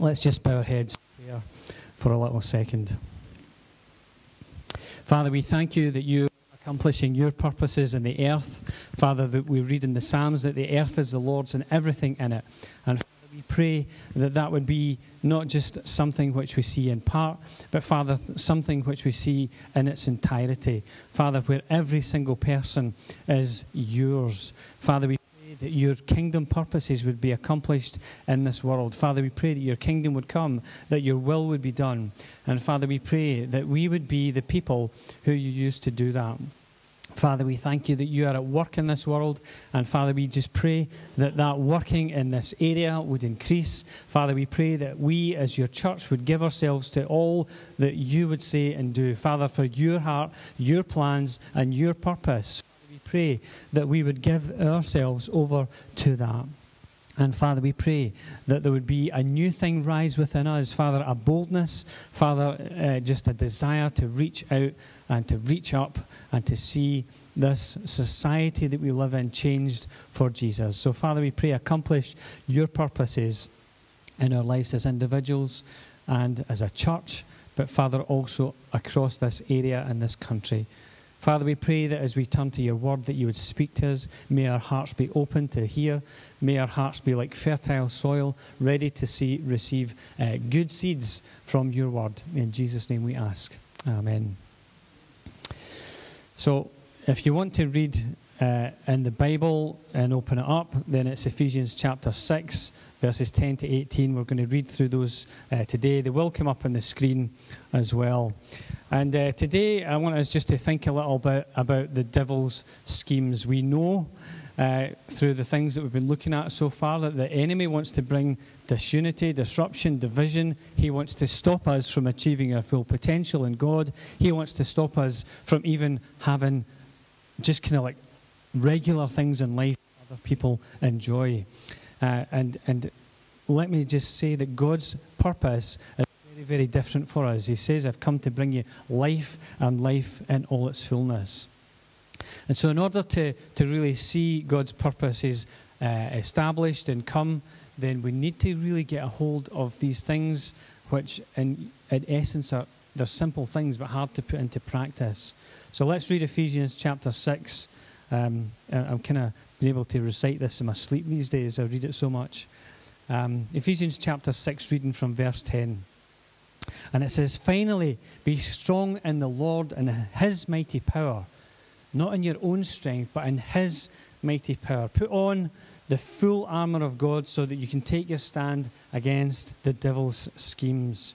Let's just bow our heads here for a little second. Father, we thank you that you are accomplishing your purposes in the earth. Father, that we read in the Psalms that the earth is the Lord's and everything in it. And Father, we pray that that would be not just something which we see in part, but Father, something which we see in its entirety. Father, where every single person is yours. Father, we that your kingdom purposes would be accomplished in this world. Father, we pray that your kingdom would come, that your will would be done. And Father, we pray that we would be the people who you use to do that. Father, we thank you that you are at work in this world. And Father, we just pray that that working in this area would increase. Father, we pray that we as your church would give ourselves to all that you would say and do. Father, for your heart, your plans, and your purpose, pray that we would give ourselves over to that. And Father, we pray that there would be a new thing rise within us. Father, a boldness. Father, uh, just a desire to reach out and to reach up and to see this society that we live in changed for Jesus. So, Father, we pray, accomplish your purposes in our lives as individuals and as a church, but, Father, also across this area and this country. Father, we pray that as we turn to your word, that you would speak to us. May our hearts be open to hear. May our hearts be like fertile soil, ready to see, receive uh, good seeds from your word. In Jesus' name we ask. Amen. So, if you want to read uh, in the Bible and open it up, then it's Ephesians chapter 6, verses 10 to 18. We're going to read through those uh, today. They will come up on the screen as well. And uh, today, I want us just to think a little bit about the devil's schemes. We know uh, through the things that we've been looking at so far that the enemy wants to bring disunity, disruption, division. He wants to stop us from achieving our full potential in God. He wants to stop us from even having just kind of like regular things in life other people enjoy. Uh, and, and let me just say that God's purpose is very, very different for us. He says, I've come to bring you life and life in all its fullness. And so, in order to, to really see God's purposes uh, established and come, then we need to really get a hold of these things, which in, in essence are they're simple things but hard to put into practice. So let's read Ephesians chapter 6. Um, I'm kind of been able to recite this in my sleep these days. I read it so much. Um, Ephesians chapter 6, reading from verse 10. And it says, Finally, be strong in the Lord and his mighty power, not in your own strength, but in his mighty power. Put on the full armour of God so that you can take your stand against the devil's schemes.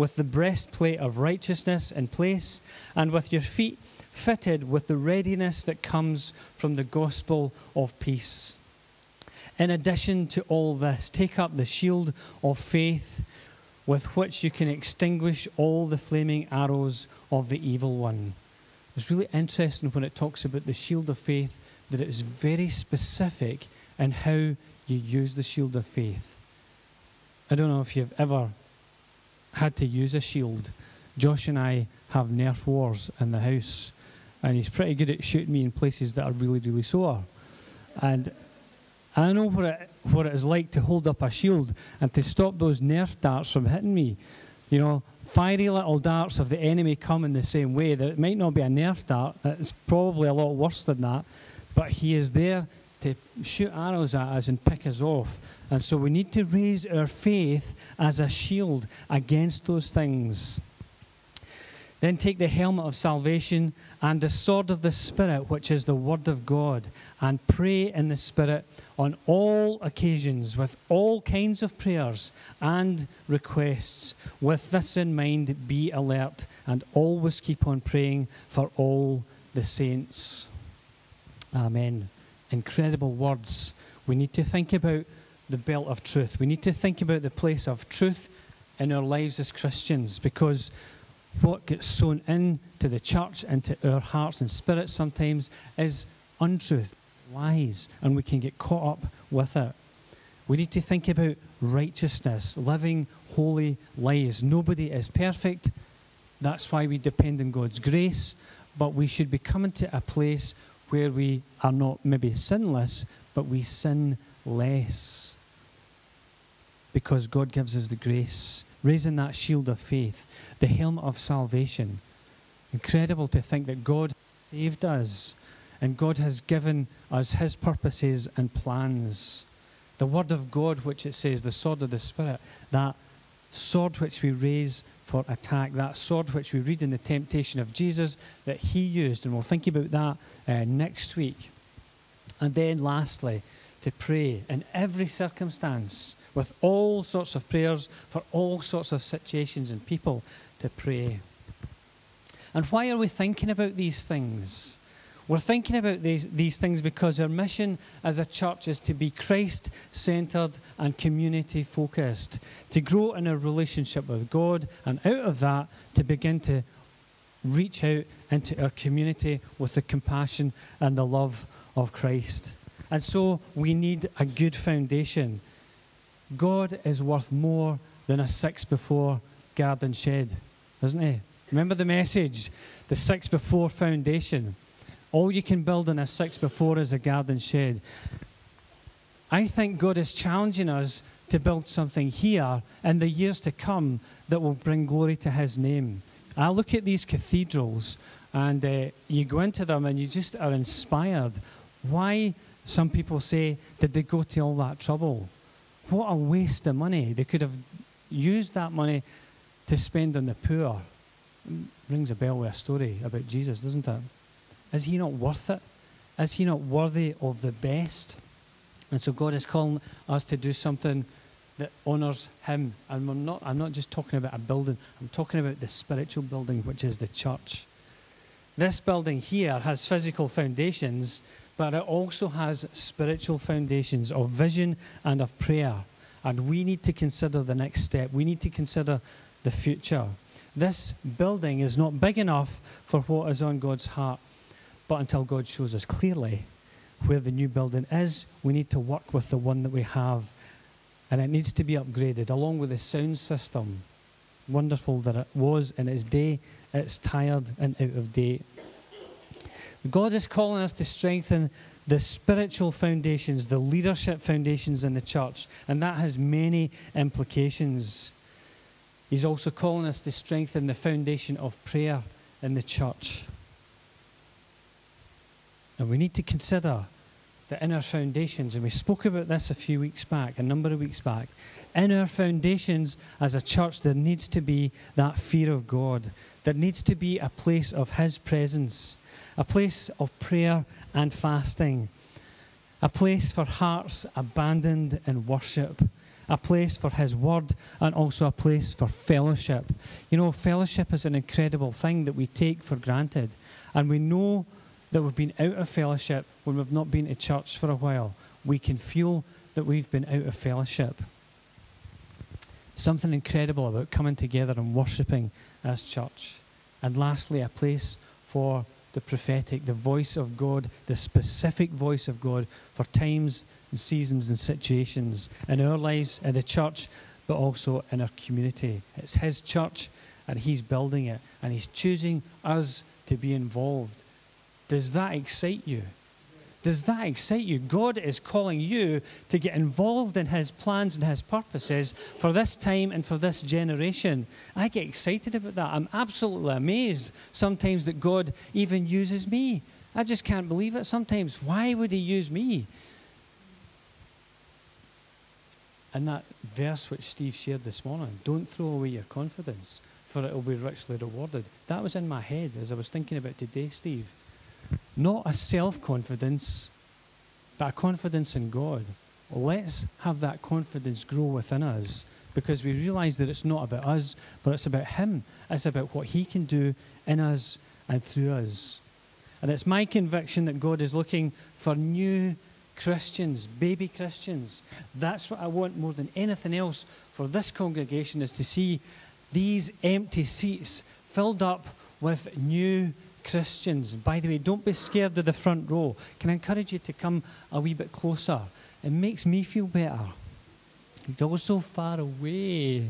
with the breastplate of righteousness in place, and with your feet fitted with the readiness that comes from the gospel of peace. In addition to all this, take up the shield of faith with which you can extinguish all the flaming arrows of the evil one. It's really interesting when it talks about the shield of faith that it is very specific in how you use the shield of faith. I don't know if you've ever had to use a shield. Josh and I have Nerf wars in the house, and he's pretty good at shooting me in places that are really, really sore. And I know what it, what it is like to hold up a shield and to stop those Nerf darts from hitting me. You know, fiery little darts of the enemy come in the same way. That it might not be a Nerf dart, it's probably a lot worse than that, but he is there to shoot arrows at us and pick us off. And so we need to raise our faith as a shield against those things. Then take the helmet of salvation and the sword of the Spirit, which is the Word of God, and pray in the Spirit on all occasions with all kinds of prayers and requests. With this in mind, be alert and always keep on praying for all the saints. Amen incredible words. We need to think about the belt of truth. We need to think about the place of truth in our lives as Christians because what gets sown into the church, into our hearts and spirits sometimes, is untruth, lies, and we can get caught up with it. We need to think about righteousness, living holy lives. Nobody is perfect. That's why we depend on God's grace. But we should be coming to a place where we are not maybe sinless, but we sin less. Because God gives us the grace, raising that shield of faith, the helmet of salvation. Incredible to think that God saved us and God has given us His purposes and plans. The Word of God, which it says, the sword of the Spirit, that sword which we raise for attack, that sword which we read in the temptation of Jesus that He used. And we'll think about that uh, next week. And then, lastly, to pray in every circumstance with all sorts of prayers for all sorts of situations and people to pray. And why are we thinking about these things? We're thinking about these, these things because our mission as a church is to be Christ centered and community focused, to grow in a relationship with God, and out of that, to begin to reach out into our community with the compassion and the love of Christ. And so we need a good foundation. God is worth more than a six before garden shed, isn't he? Remember the message the six before foundation. All you can build in a six before is a garden shed. I think God is challenging us to build something here in the years to come that will bring glory to His name. I look at these cathedrals and uh, you go into them and you just are inspired. Why, some people say, did they go to all that trouble? What a waste of money. They could have used that money to spend on the poor. It Rings a bell with a story about Jesus, doesn't it? Is he not worth it? Is he not worthy of the best? And so God is calling us to do something that honours him. And I'm not, I'm not just talking about a building, I'm talking about the spiritual building, which is the church. This building here has physical foundations, but it also has spiritual foundations of vision and of prayer. And we need to consider the next step. We need to consider the future. This building is not big enough for what is on God's heart. But until God shows us clearly where the new building is, we need to work with the one that we have. And it needs to be upgraded along with the sound system. Wonderful that it was in its day, it's tired and out of date. God is calling us to strengthen the spiritual foundations, the leadership foundations in the church, and that has many implications. He's also calling us to strengthen the foundation of prayer in the church. And we need to consider the inner foundations, and we spoke about this a few weeks back, a number of weeks back, in our foundations as a church, there needs to be that fear of God. There needs to be a place of His presence, a place of prayer and fasting, a place for hearts abandoned in worship, a place for His Word, and also a place for fellowship. You know, fellowship is an incredible thing that we take for granted, and we know that we've been out of fellowship when we've not been to church for a while. We can feel that we've been out of fellowship. Something incredible about coming together and worshipping as church. And lastly, a place for the prophetic, the voice of God, the specific voice of God for times and seasons and situations in our lives, in the church, but also in our community. It's His church and He's building it, and He's choosing us to be involved does that excite you? Does that excite you? God is calling you to get involved in His plans and His purposes for this time and for this generation. I get excited about that. I'm absolutely amazed sometimes that God even uses me. I just can't believe it sometimes. Why would He use me? And that verse which Steve shared this morning don't throw away your confidence, for it will be richly rewarded. That was in my head as I was thinking about today, Steve. Not a self confidence, but a confidence in God. Let's have that confidence grow within us because we realize that it's not about us, but it's about Him. It's about what He can do in us and through us. And it's my conviction that God is looking for new Christians, baby Christians. That's what I want more than anything else for this congregation is to see these empty seats filled up with new Christians. By the way, don't be scared of the front row. Can I encourage you to come a wee bit closer? It makes me feel better. You're all so far away.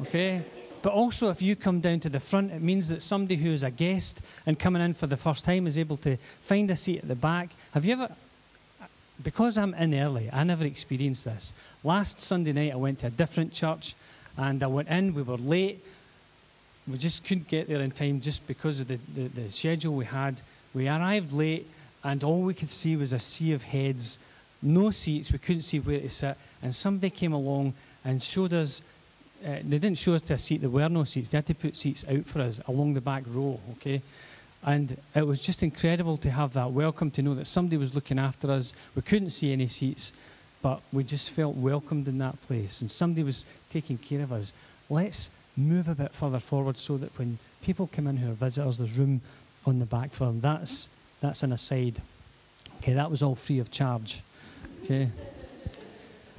Okay? But also, if you come down to the front, it means that somebody who is a guest and coming in for the first time is able to find a seat at the back. Have you ever, because I'm in early, I never experienced this. Last Sunday night, I went to a different church and I went in, we were late. We just couldn't get there in time just because of the, the, the schedule we had. We arrived late and all we could see was a sea of heads, no seats, we couldn't see where to sit. And somebody came along and showed us uh, they didn't show us to a seat. There were no seats. They had to put seats out for us along the back row. Okay, and it was just incredible to have that welcome to know that somebody was looking after us. We couldn't see any seats, but we just felt welcomed in that place, and somebody was taking care of us. Let's move a bit further forward so that when people come in who are visitors, there's room on the back for them. That's that's an aside. Okay, that was all free of charge. Okay.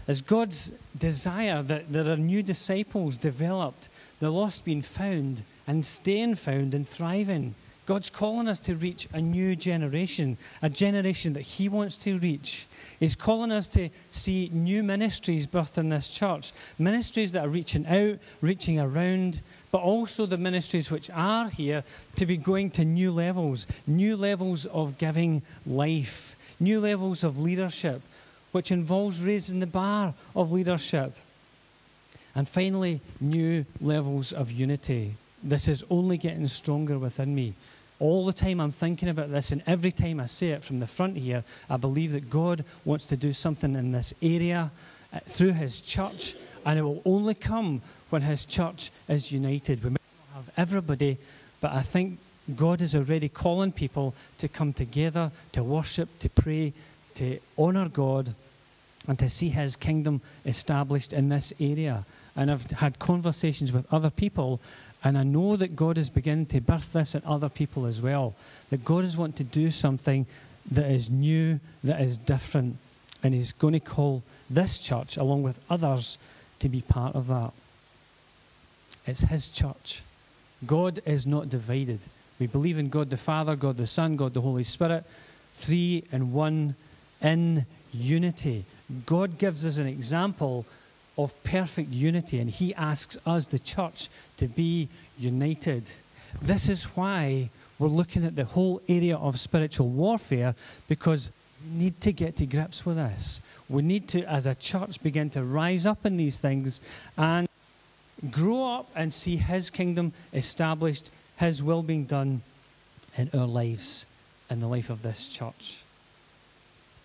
It's God's desire that there are new disciples developed, the lost being found and staying found and thriving. God's calling us to reach a new generation, a generation that He wants to reach. He's calling us to see new ministries birthed in this church, ministries that are reaching out, reaching around, but also the ministries which are here to be going to new levels, new levels of giving life, new levels of leadership, which involves raising the bar of leadership. And finally, new levels of unity. This is only getting stronger within me. All the time I'm thinking about this, and every time I say it from the front here, I believe that God wants to do something in this area uh, through His church, and it will only come when His church is united. We might not have everybody, but I think God is already calling people to come together, to worship, to pray, to honour God and to see His kingdom established in this area. And I've had conversations with other people, and I know that God is beginning to birth this in other people as well. That God is wanting to do something that is new, that is different, and He's going to call this church, along with others, to be part of that. It's His church. God is not divided. We believe in God the Father, God the Son, God the Holy Spirit, three and one in unity. God gives us an example of perfect unity, and He asks us, the church, to be united. This is why we're looking at the whole area of spiritual warfare because we need to get to grips with this. We need to, as a church, begin to rise up in these things and grow up and see His kingdom established, His will being done in our lives, in the life of this church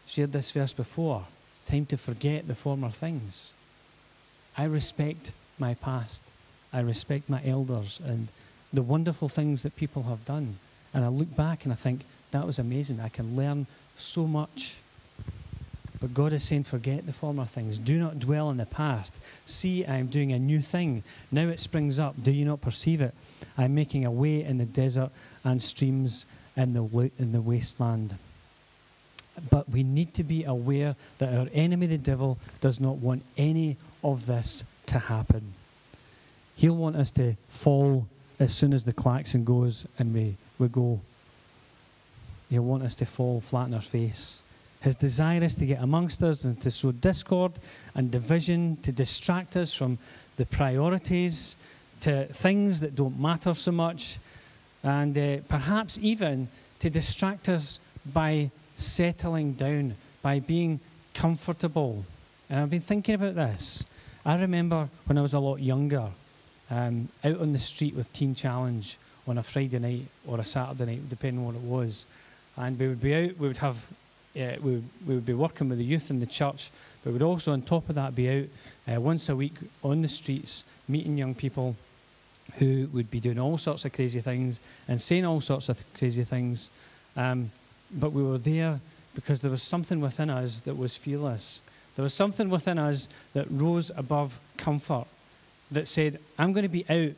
shared this verse before. It's time to forget the former things. I respect my past. I respect my elders and the wonderful things that people have done. And I look back and I think, that was amazing. I can learn so much. But God is saying, forget the former things. Do not dwell in the past. See, I am doing a new thing. Now it springs up. Do you not perceive it? I'm making a way in the desert and streams in the, in the wasteland. But we need to be aware that our enemy, the devil, does not want any of this to happen. He'll want us to fall as soon as the klaxon goes and we, we go. He'll want us to fall flat on our face. His desire is to get amongst us and to sow discord and division, to distract us from the priorities, to things that don't matter so much, and uh, perhaps even to distract us by settling down, by being comfortable. And I've been thinking about this. I remember when I was a lot younger, um, out on the street with Teen Challenge on a Friday night or a Saturday night, depending on what it was. And we would be out, we would have, uh, we, would, we would be working with the youth in the church, but we would also, on top of that, be out uh, once a week on the streets, meeting young people who would be doing all sorts of crazy things and saying all sorts of crazy things. Um, but we were there because there was something within us that was fearless. There was something within us that rose above comfort, that said, I'm going to be out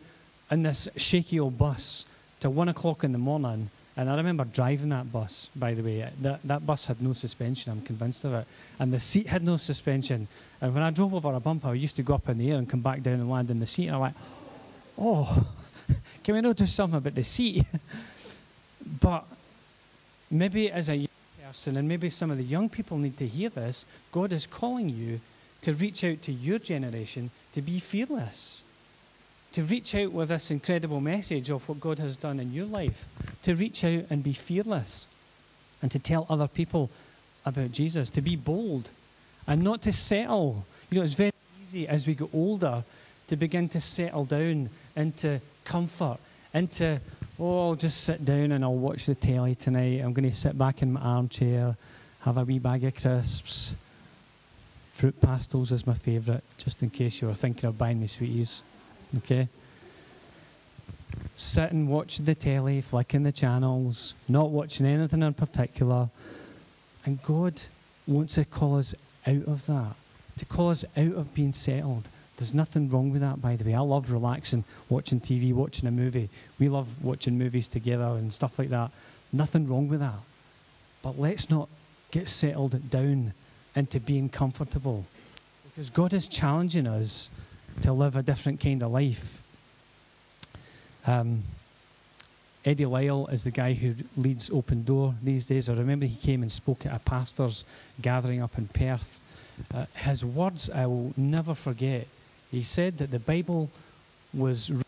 in this shaky old bus till one o'clock in the morning, And I remember driving that bus, by the way. That, that bus had no suspension, I'm convinced of it. And the seat had no suspension. And when I drove over a bump, I used to go up in the air and come back down and land in the seat. And I'm like, oh, can we not do something about the seat? but maybe as a person, and maybe some of the young people need to hear this, God is calling you to reach out to your generation to be fearless to reach out with this incredible message of what God has done in your life, to reach out and be fearless, and to tell other people about Jesus, to be bold, and not to settle. You know, it's very easy as we get older to begin to settle down into comfort, into, oh, I'll just sit down and I'll watch the telly tonight. I'm going to sit back in my armchair, have a wee bag of crisps. Fruit pastels is my favourite, just in case you were thinking of buying me sweeties. Okay? Sit and watch the telly, flicking the channels, not watching anything in particular. And God wants to call us out of that, to call us out of being settled. There's nothing wrong with that, by the way. I love relaxing, watching TV, watching a movie. We love watching movies together and stuff like that. Nothing wrong with that. But let's not get settled down into being comfortable. Because God is challenging us to live a different kind of life. Um, Eddie Lyle is the guy who leads Open Door these days. I remember he came and spoke at a pastor's gathering up in Perth. Uh, his words I will never forget. He said that the Bible was written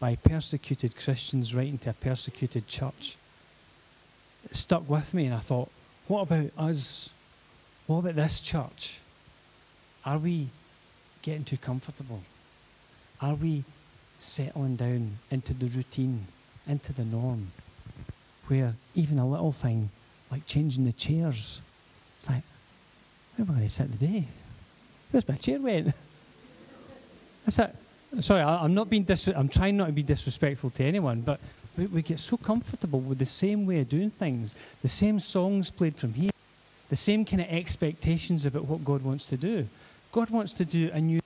by persecuted Christians writing to a persecuted church. It stuck with me, and I thought, what about us? What about this church? Are we getting too comfortable? Are we settling down into the routine, into the norm, where even a little thing like changing the chairs, it's like, where am I going to sit today? Where's my chair went? Sorry, I, am not being dis- I'm trying not to be disrespectful to anyone, but we, we get so comfortable with the same way of doing things, the same songs played from here, the same kind of expectations about what God wants to do. God wants to do a new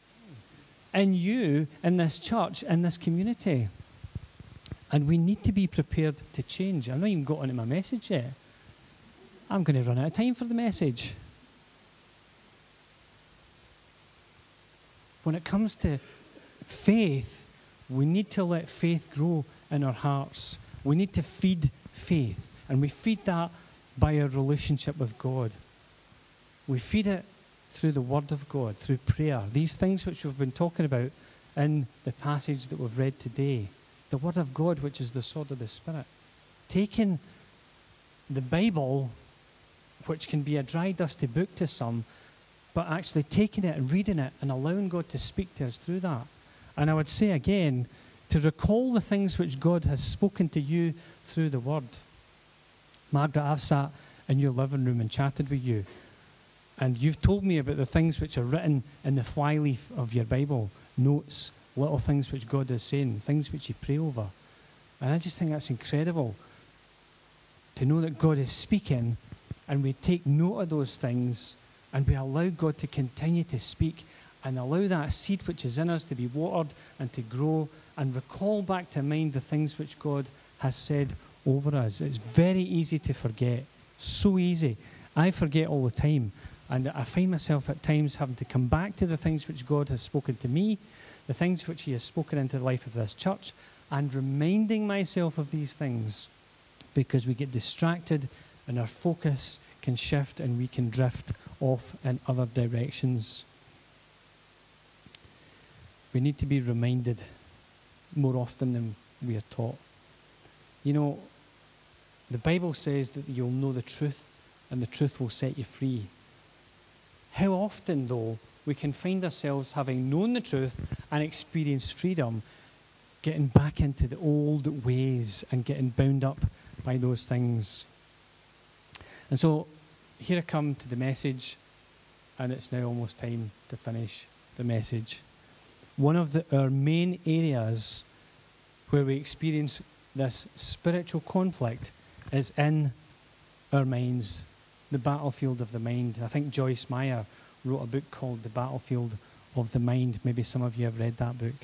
in you, in this church, in this community. And we need to be prepared to change. I've not even got into my message yet. I'm going to run out of time for the message. When it comes to faith, we need to let faith grow in our hearts. We need to feed faith. And we feed that by our relationship with God. We feed it through the Word of God, through prayer. These things which we've been talking about in the passage that we've read today. The Word of God, which is the sword of the Spirit. Taking the Bible, which can be a dry, dusty book to some, but actually taking it and reading it and allowing God to speak to us through that. And I would say again, to recall the things which God has spoken to you through the Word. Margaret, I've sat in your living room and chatted with you and you've told me about the things which are written in the flyleaf of your Bible, notes, little things which God is saying, things which you pray over. And I just think that's incredible to know that God is speaking and we take note of those things and we allow God to continue to speak and allow that seed which is in us to be watered and to grow and recall back to mind the things which God has said over us. It's very easy to forget. So easy. I forget all the time. And I find myself at times having to come back to the things which God has spoken to me, the things which He has spoken into the life of this church, and reminding myself of these things because we get distracted and our focus can shift and we can drift off in other directions. We need to be reminded more often than we are taught. You know, the Bible says that you'll know the truth and the truth will set you free. How often, though, we can find ourselves having known the truth and experienced freedom, getting back into the old ways and getting bound up by those things. And so here I come to the message, and it's now almost time to finish the message. One of the, our main areas where we experience this spiritual conflict is in our minds the battlefield of the mind. I think Joyce Meyer wrote a book called The Battlefield of the Mind. Maybe some of you have read that book.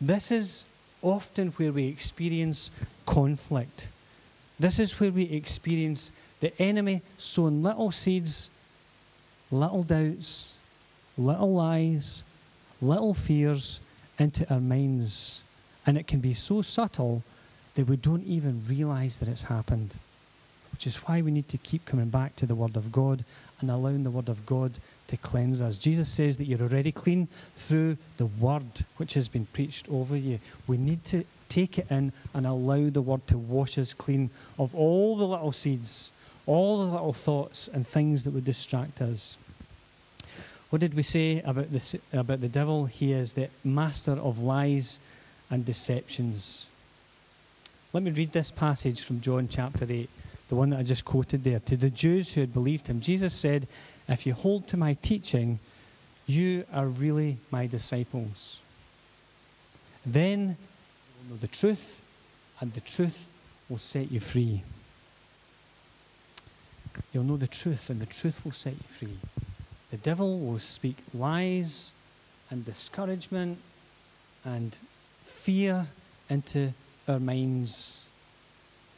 This is often where we experience conflict This is where we experience the enemy sowing little seeds, little doubts, little lies, little fears into our minds. And it can be so subtle that we don't even realize that it's happened. Which is why we need to keep coming back to the Word of God and allowing the Word of God to cleanse us. Jesus says that you're already clean through the Word which has been preached over you. We need to take it in and allow the Word to wash us clean of all the little seeds, all the little thoughts and things that would distract us. What did we say about the, about the devil? He is the master of lies and deceptions. Let me read this passage from John chapter 8, the one that I just quoted there. To the Jews who had believed him, Jesus said, If you hold to my teaching, you are really my disciples. Then you will know the truth, and the truth will set you free. You'll know the truth, and the truth will set you free. The devil will speak lies and discouragement and fear into our minds.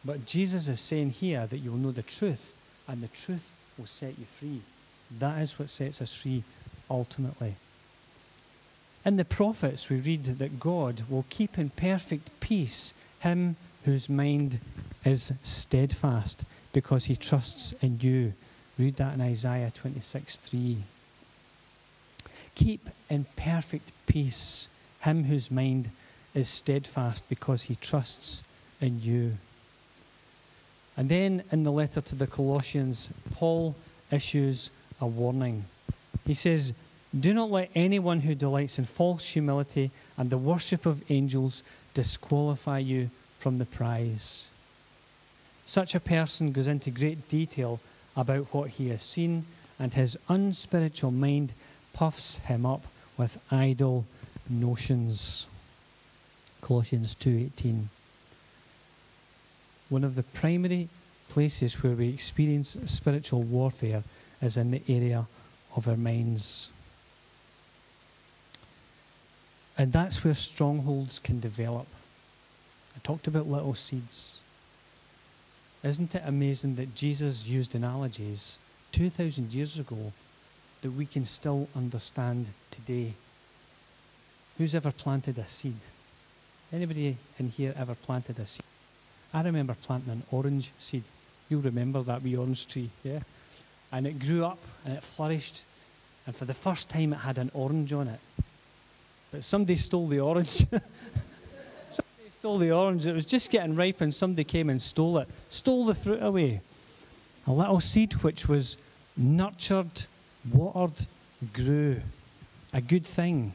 But Jesus is saying here that you will know the truth, and the truth will set you free. That is what sets us free ultimately. In the prophets, we read that God will keep in perfect peace him whose mind is steadfast because he trusts in you Read that in Isaiah 26 3. Keep in perfect peace him whose mind is steadfast because he trusts in you. And then in the letter to the Colossians, Paul issues a warning. He says, Do not let anyone who delights in false humility and the worship of angels disqualify you from the prize. Such a person goes into great detail about what he has seen, and his unspiritual mind puffs him up with idle notions. Colossians 2:18. One of the primary places where we experience spiritual warfare is in the area of our minds. And that's where strongholds can develop. I talked about little seeds. Isn't it amazing that Jesus used analogies 2,000 years ago that we can still understand today? Who's ever planted a seed? Anybody in here ever planted a seed? I remember planting an orange seed. You'll remember that wee orange tree, yeah? And it grew up and it flourished. And for the first time, it had an orange on it. But somebody stole the orange. stole the orange. It was just getting ripe, and somebody came and stole it, stole the fruit away. A little seed which was nurtured, watered, grew. A good thing.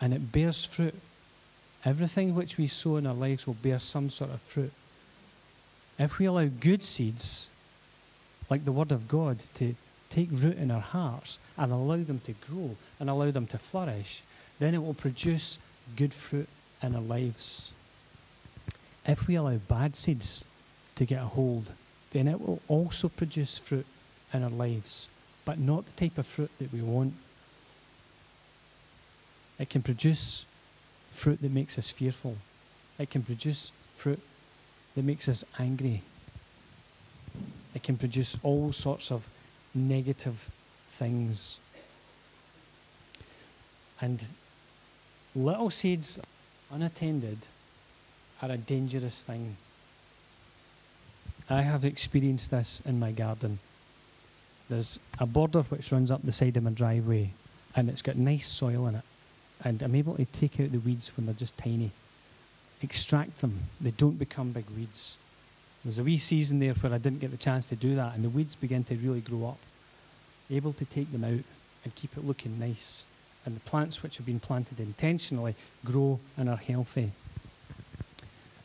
And it bears fruit. Everything which we sow in our lives will bear some sort of fruit. If we allow good seeds, like the Word of God, to take root in our hearts and allow them to grow and allow them to flourish, then it will produce good fruit in our lives. If we allow bad seeds to get a hold, then it will also produce fruit in our lives, but not the type of fruit that we want. It can produce fruit that makes us fearful. It can produce fruit that makes us angry. It can produce all sorts of negative things. And Little seeds, unattended, are a dangerous thing. I have experienced this in my garden. There's a border which runs up the side of my driveway, and it's got nice soil in it. And I'm able to take out the weeds when they're just tiny, extract them. They don't become big weeds. There was a wee season there where I didn't get the chance to do that, and the weeds began to really grow up. Able to take them out and keep it looking nice and the plants which have been planted intentionally grow and are healthy.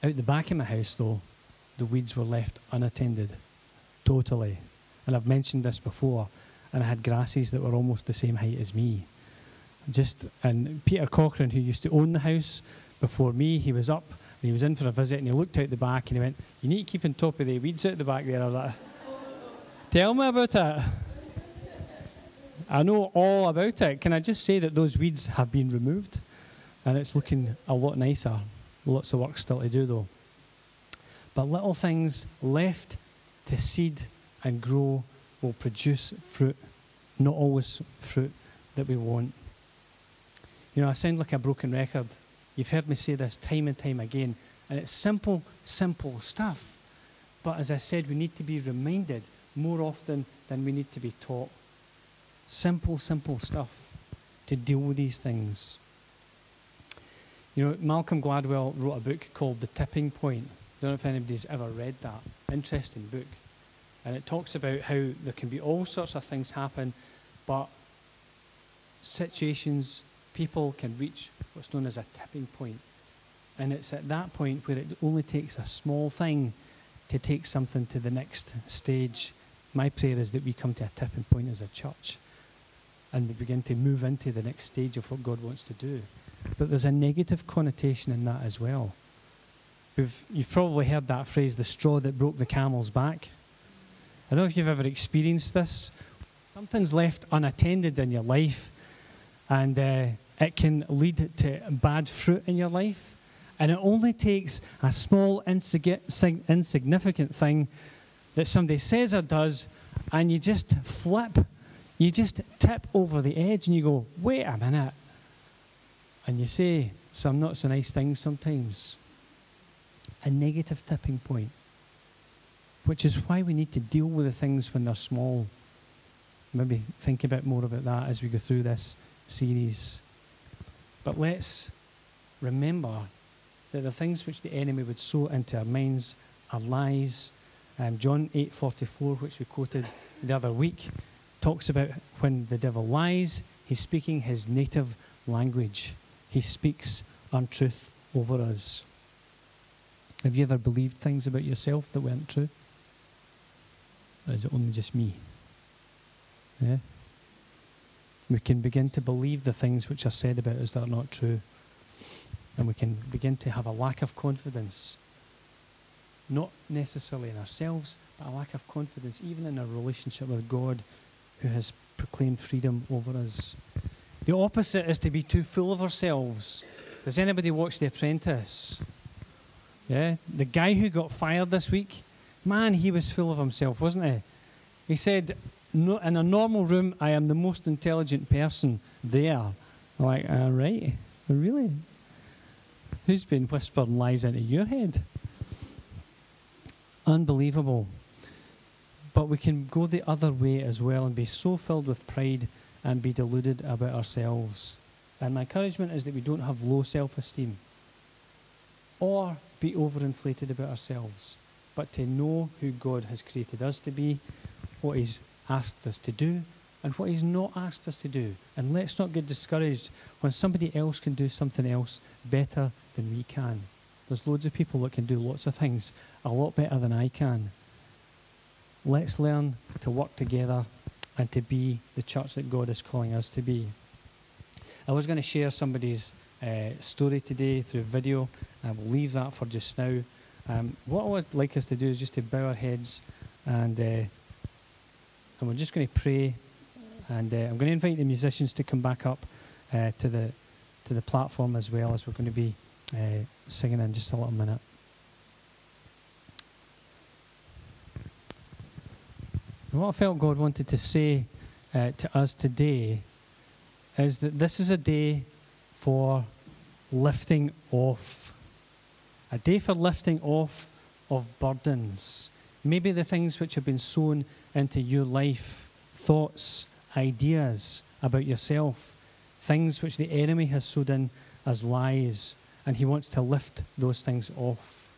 Out the back of my house, though, the weeds were left unattended, totally. And I've mentioned this before, and I had grasses that were almost the same height as me. Just and Peter Cochrane, who used to own the house before me, he was up and he was in for a visit, and he looked out the back and he went, "You need to keep on top of the weeds out the back there." Like, "Tell me about it." I know all about it. Can I just say that those weeds have been removed and it's looking a lot nicer? Lots of work still to do though. But little things left to seed and grow will produce fruit, not always fruit that we want. You know, I sound like a broken record. You've heard me say this time and time again, and it's simple, simple stuff. But as I said, we need to be reminded more often than we need to be taught. Simple, simple stuff to deal with these things. You know, Malcolm Gladwell wrote a book called The Tipping Point. I don't know if anybody's ever read that. Interesting book. And it talks about how there can be all sorts of things happen, but situations, people can reach what's known as a tipping point. And it's at that point where it only takes a small thing to take something to the next stage. My prayer is that we come to a tipping point as a church and we begin to move into the next stage of what God wants to do. But there's a negative connotation in that as well. We've, you've probably heard that phrase, the straw that broke the camel's back. I don't know if you've ever experienced this. Something's left unattended in your life, and uh, it can lead to bad fruit in your life. And it only takes a small, insignificant thing that somebody says or does, and you just flip, you just tip over the edge, and you go, wait a minute. And you say some not so nice things sometimes. A negative tipping point which is why we need to deal with the things when they're small. Maybe think a bit more about that as we go through this series. But let's remember that the things which the enemy would sow into our minds are lies. Um, John 8:44, which we quoted the other week, talks about when the devil lies, he's speaking his native language. He speaks untruth over us. Have you ever believed things about yourself that weren't true? Or is it only just me? Yeah? We can begin to believe the things which are said about us that are not true. And we can begin to have a lack of confidence. Not necessarily in ourselves, but a lack of confidence even in our relationship with God who has proclaimed freedom over us. The opposite is to be too full of ourselves. Does anybody watch The Apprentice? Yeah? The guy who got fired this week, Man, he was full of himself, wasn't he? He said, no, In a normal room, I am the most intelligent person there. I'm like, all right, really? Who's been whispering lies into your head? Unbelievable. But we can go the other way as well and be so filled with pride and be deluded about ourselves. And my encouragement is that we don't have low self esteem or be overinflated about ourselves but to know who God has created us to be, what He's asked us to do, and what He's not asked us to do. And let's not get discouraged when somebody else can do something else better than we can. There's loads of people that can do lots of things a lot better than I can. Let's learn to work together and to be the church that God is calling us to be. I was going to share somebody's uh, story today through video. I will leave that for just now. Um, what I would like us to do is just to bow our heads and, uh, and we're just going to pray. And uh, I'm going to invite the musicians to come back up uh, to, the, to the platform as well as we're going to be uh, singing in just a little minute. What I felt God wanted to say uh, to us today is that this is a day for lifting off a day for lifting off of burdens. Maybe the things which have been sown into your life, thoughts, ideas about yourself, things which the enemy has sowed in as lies, and he wants to lift those things off.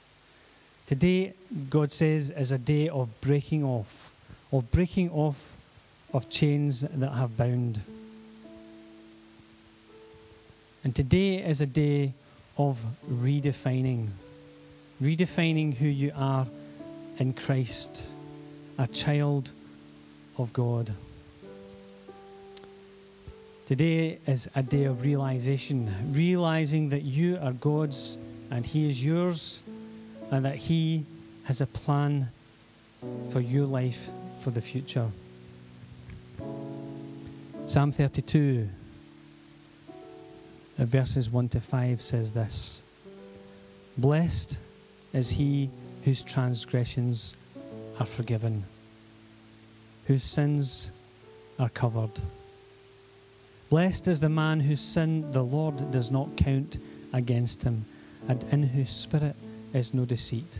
Today, God says, is a day of breaking off, of breaking off of chains that have bound. And today is a day of redefining redefining who you are in Christ, a child of God. Today is a day of realization, realizing that you are God's and He is yours, and that He has a plan for your life for the future. Psalm 32, uh, verses 1 to 5 says this Blessed is he whose transgressions are forgiven, whose sins are covered. Blessed is the man whose sin the Lord does not count against him, and in whose spirit is no deceit.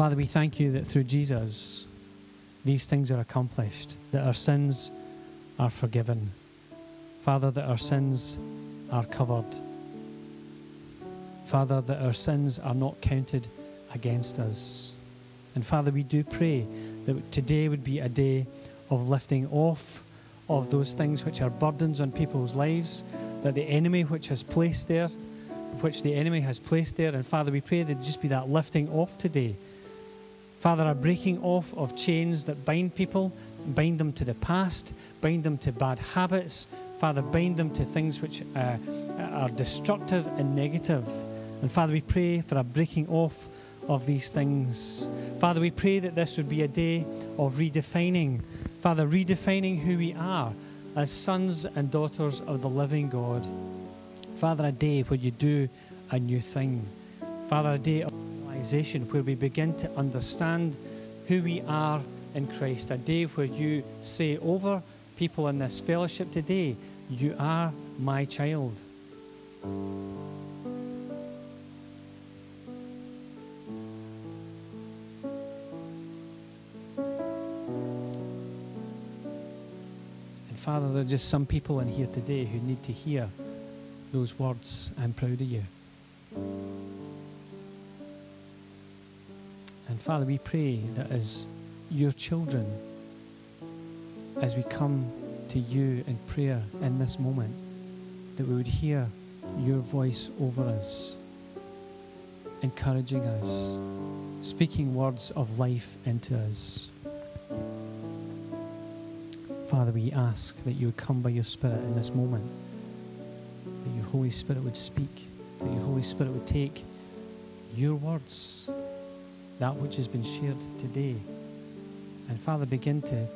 Father, we thank you that through Jesus, these things are accomplished, that our sins are forgiven. Father, that our sins are covered. Father, that our sins are not counted against us. And Father, we do pray that today would be a day of lifting off of those things which are burdens on people's lives, that the enemy which has placed there, which the enemy has placed there. And Father, we pray that just be that lifting off today. Father, a breaking off of chains that bind people, bind them to the past, bind them to bad habits. Father, bind them to things which uh, are destructive and negative. And Father, we pray for a breaking off of these things. Father, we pray that this would be a day of redefining. Father, redefining who we are as sons and daughters of the living God. Father, a day where you do a new thing. Father, a day of realization where we begin to understand who we are in Christ. A day where you say over people in this fellowship today, You are my child. And Father, there are just some people in here today who need to hear those words I'm proud of you. And Father, we pray that as your children, as we come to you in prayer in this moment, that we would hear your voice over us, encouraging us, speaking words of life into us. Father, we ask that you would come by your Spirit in this moment, that your Holy Spirit would speak, that your Holy Spirit would take your words, that which has been shared today, and Father, begin to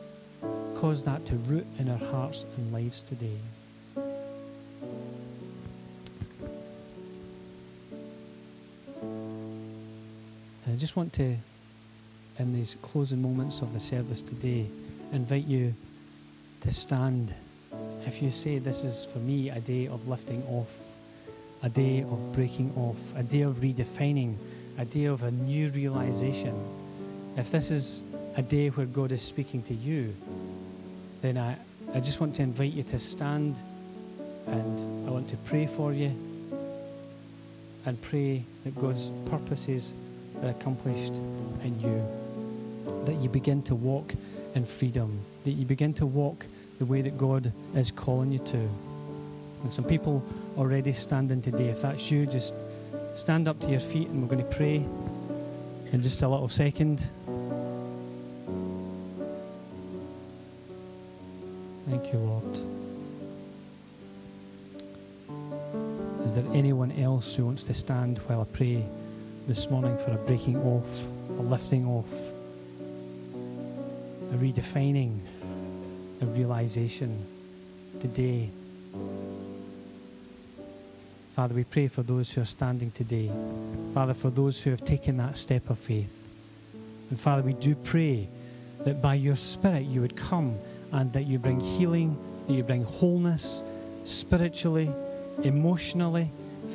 cause that to root in our hearts and lives today. And I just want to, in these closing moments of the service today, invite you to stand. If you say, This is for me a day of lifting off, a day of breaking off, a day of redefining, a day of a new realization, if this is a day where God is speaking to you, then I, I just want to invite you to stand and I want to pray for you and pray that God's purposes are accomplished in you. That you begin to walk in freedom, that you begin to walk the way that God is calling you to. And some people already standing today. If that's you, just stand up to your feet and we're going to pray in just a little second. Thank you, Lord. Is there anyone else who wants to stand while I pray this morning for a breaking off, a lifting off, a redefining? a realization today. Father, we pray for those who are standing today. Father, for those who have taken that step of faith. And Father, we do pray that by your Spirit you would come and that you bring healing, that you bring wholeness spiritually, emotionally,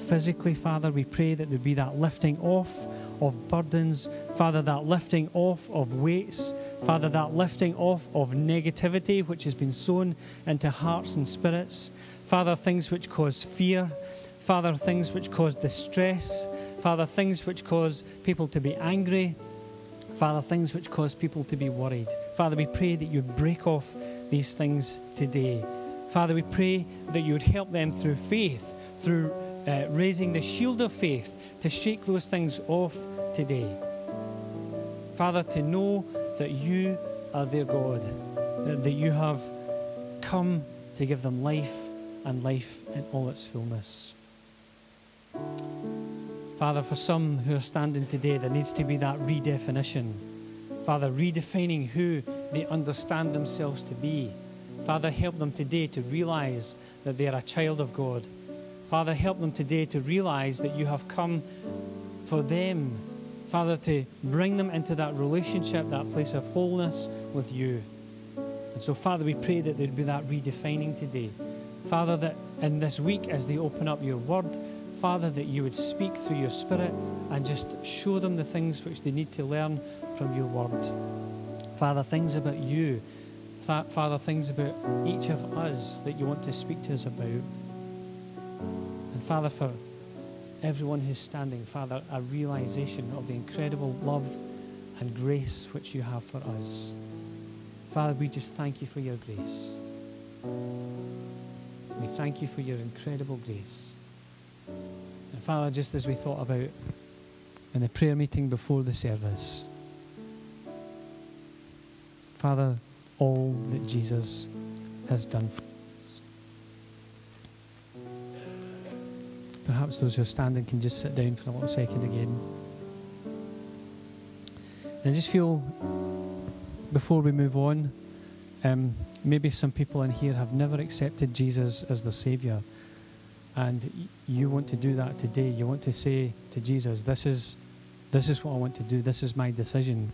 physically, Father. We pray that there be that lifting off of burdens, Father, that lifting off of weights, Father, that lifting off of negativity which has been sown into hearts and spirits, Father, things which cause fear, Father, things which cause distress, Father, things which cause people to be angry, Father, things which cause people to be worried. Father, we pray that you break off these things today. Father, we pray that you would help them through faith, through uh, raising the shield of faith to shake those things off today. Father, to know that you are their God, that, that you have come to give them life and life in all its fullness. Father, for some who are standing today, there needs to be that redefinition. Father, redefining who they understand themselves to be. Father, help them today to realize that they are a child of God. Father, help them today to realize that you have come for them. Father, to bring them into that relationship, that place of wholeness with you. And so, Father, we pray that there'd be that redefining today. Father, that in this week, as they open up your word, Father, that you would speak through your Spirit and just show them the things which they need to learn from your word. Father, things about you. Father, things about each of us that you want to speak to us about. And Father, for everyone who's standing, Father, a realization of the incredible love and grace which you have for us. Father, we just thank you for your grace. We thank you for your incredible grace. And Father, just as we thought about in the prayer meeting before the service, Father, all that Jesus has done for us. Perhaps those who are standing can just sit down for a little second again. And I just feel, before we move on, um, maybe some people in here have never accepted Jesus as the Saviour. And you want to do that today. You want to say to Jesus, This is, this is what I want to do. This is my decision.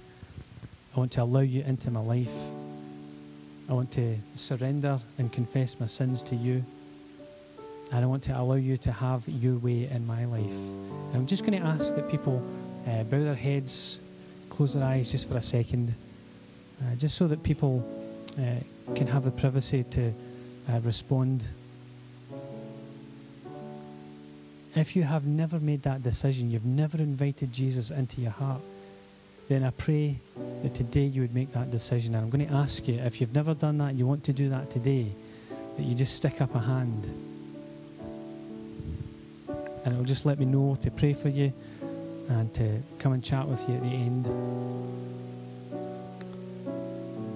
I want to allow you into my life. I want to surrender and confess my sins to you. And I want to allow you to have your way in my life. I'm just going to ask that people uh, bow their heads, close their eyes just for a second, uh, just so that people uh, can have the privacy to uh, respond. If you have never made that decision, you've never invited Jesus into your heart, then I pray that today you would make that decision. And I'm going to ask you, if you've never done that, you want to do that today, that you just stick up a hand. And it'll just let me know to pray for you and to come and chat with you at the end.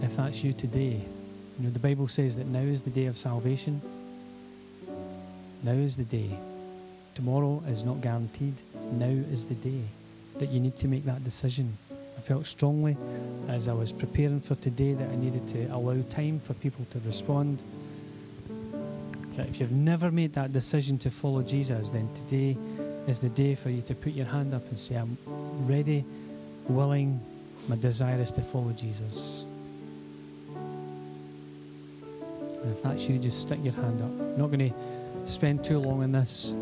If that's you today, you know, the Bible says that now is the day of salvation. Now is the day. Tomorrow is not guaranteed. Now is the day that you need to make that decision. I felt strongly as I was preparing for today that I needed to allow time for people to respond. That if you've never made that decision to follow Jesus, then today is the day for you to put your hand up and say, I'm ready, willing, my desire is to follow Jesus. And if that's you, just stick your hand up. I'm not going to spend too long on this,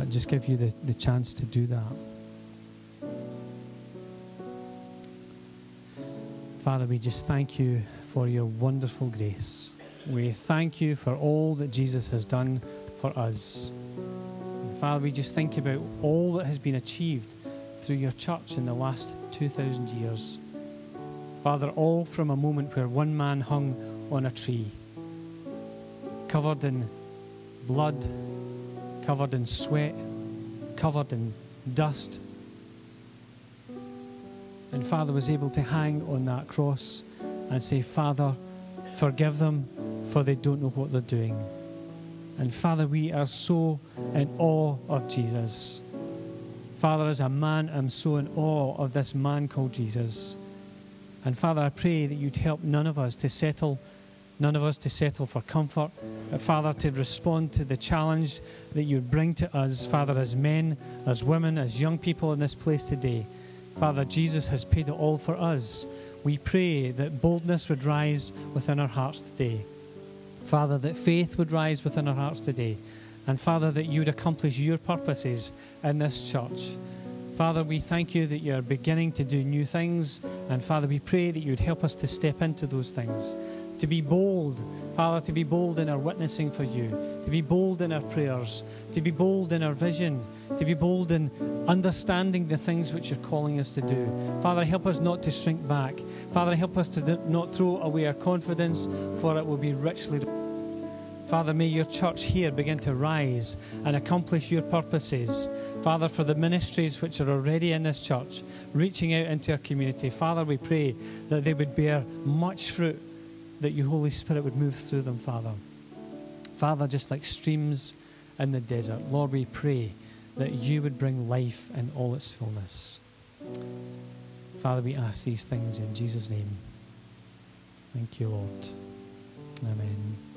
but just give you the, the chance to do that. Father, we just thank you for your wonderful grace. We thank you for all that Jesus has done for us. Father, we just think about all that has been achieved through your church in the last 2,000 years. Father, all from a moment where one man hung on a tree, covered in blood, covered in sweat, covered in dust, and Father was able to hang on that cross and say, Father, forgive them, for they don't know what they're doing. And Father, we are so in awe of Jesus. Father, as a man, I'm so in awe of this man called Jesus. And Father, I pray that you'd help none of us to settle, none of us to settle for comfort, Uh, Father, to respond to the challenge that you'd bring to us, Father, as men, as women, as young people in this place today. Father, Jesus has paid it all for us. We pray that boldness would rise within our hearts today. Father, that faith would rise within our hearts today. And Father, that you would accomplish your purposes in this church. Father, we thank you that you're beginning to do new things. And Father, we pray that you would help us to step into those things to be bold, Father, to be bold in our witnessing for you, to be bold in our prayers, to be bold in our vision, to be bold in understanding the things which you're calling us to do. Father, help us not to shrink back. Father, help us to not throw away our confidence, for it will be richly. Father, may your church here begin to rise and accomplish your purposes. Father, for the ministries which are already in this church, reaching out into our community, Father, we pray that they would bear much fruit, that your Holy Spirit would move through them, Father. Father, just like streams in the desert, Lord, we pray that you would bring life in all its fullness. Father, we ask these things in Jesus' name. Thank you, Lord. Amen.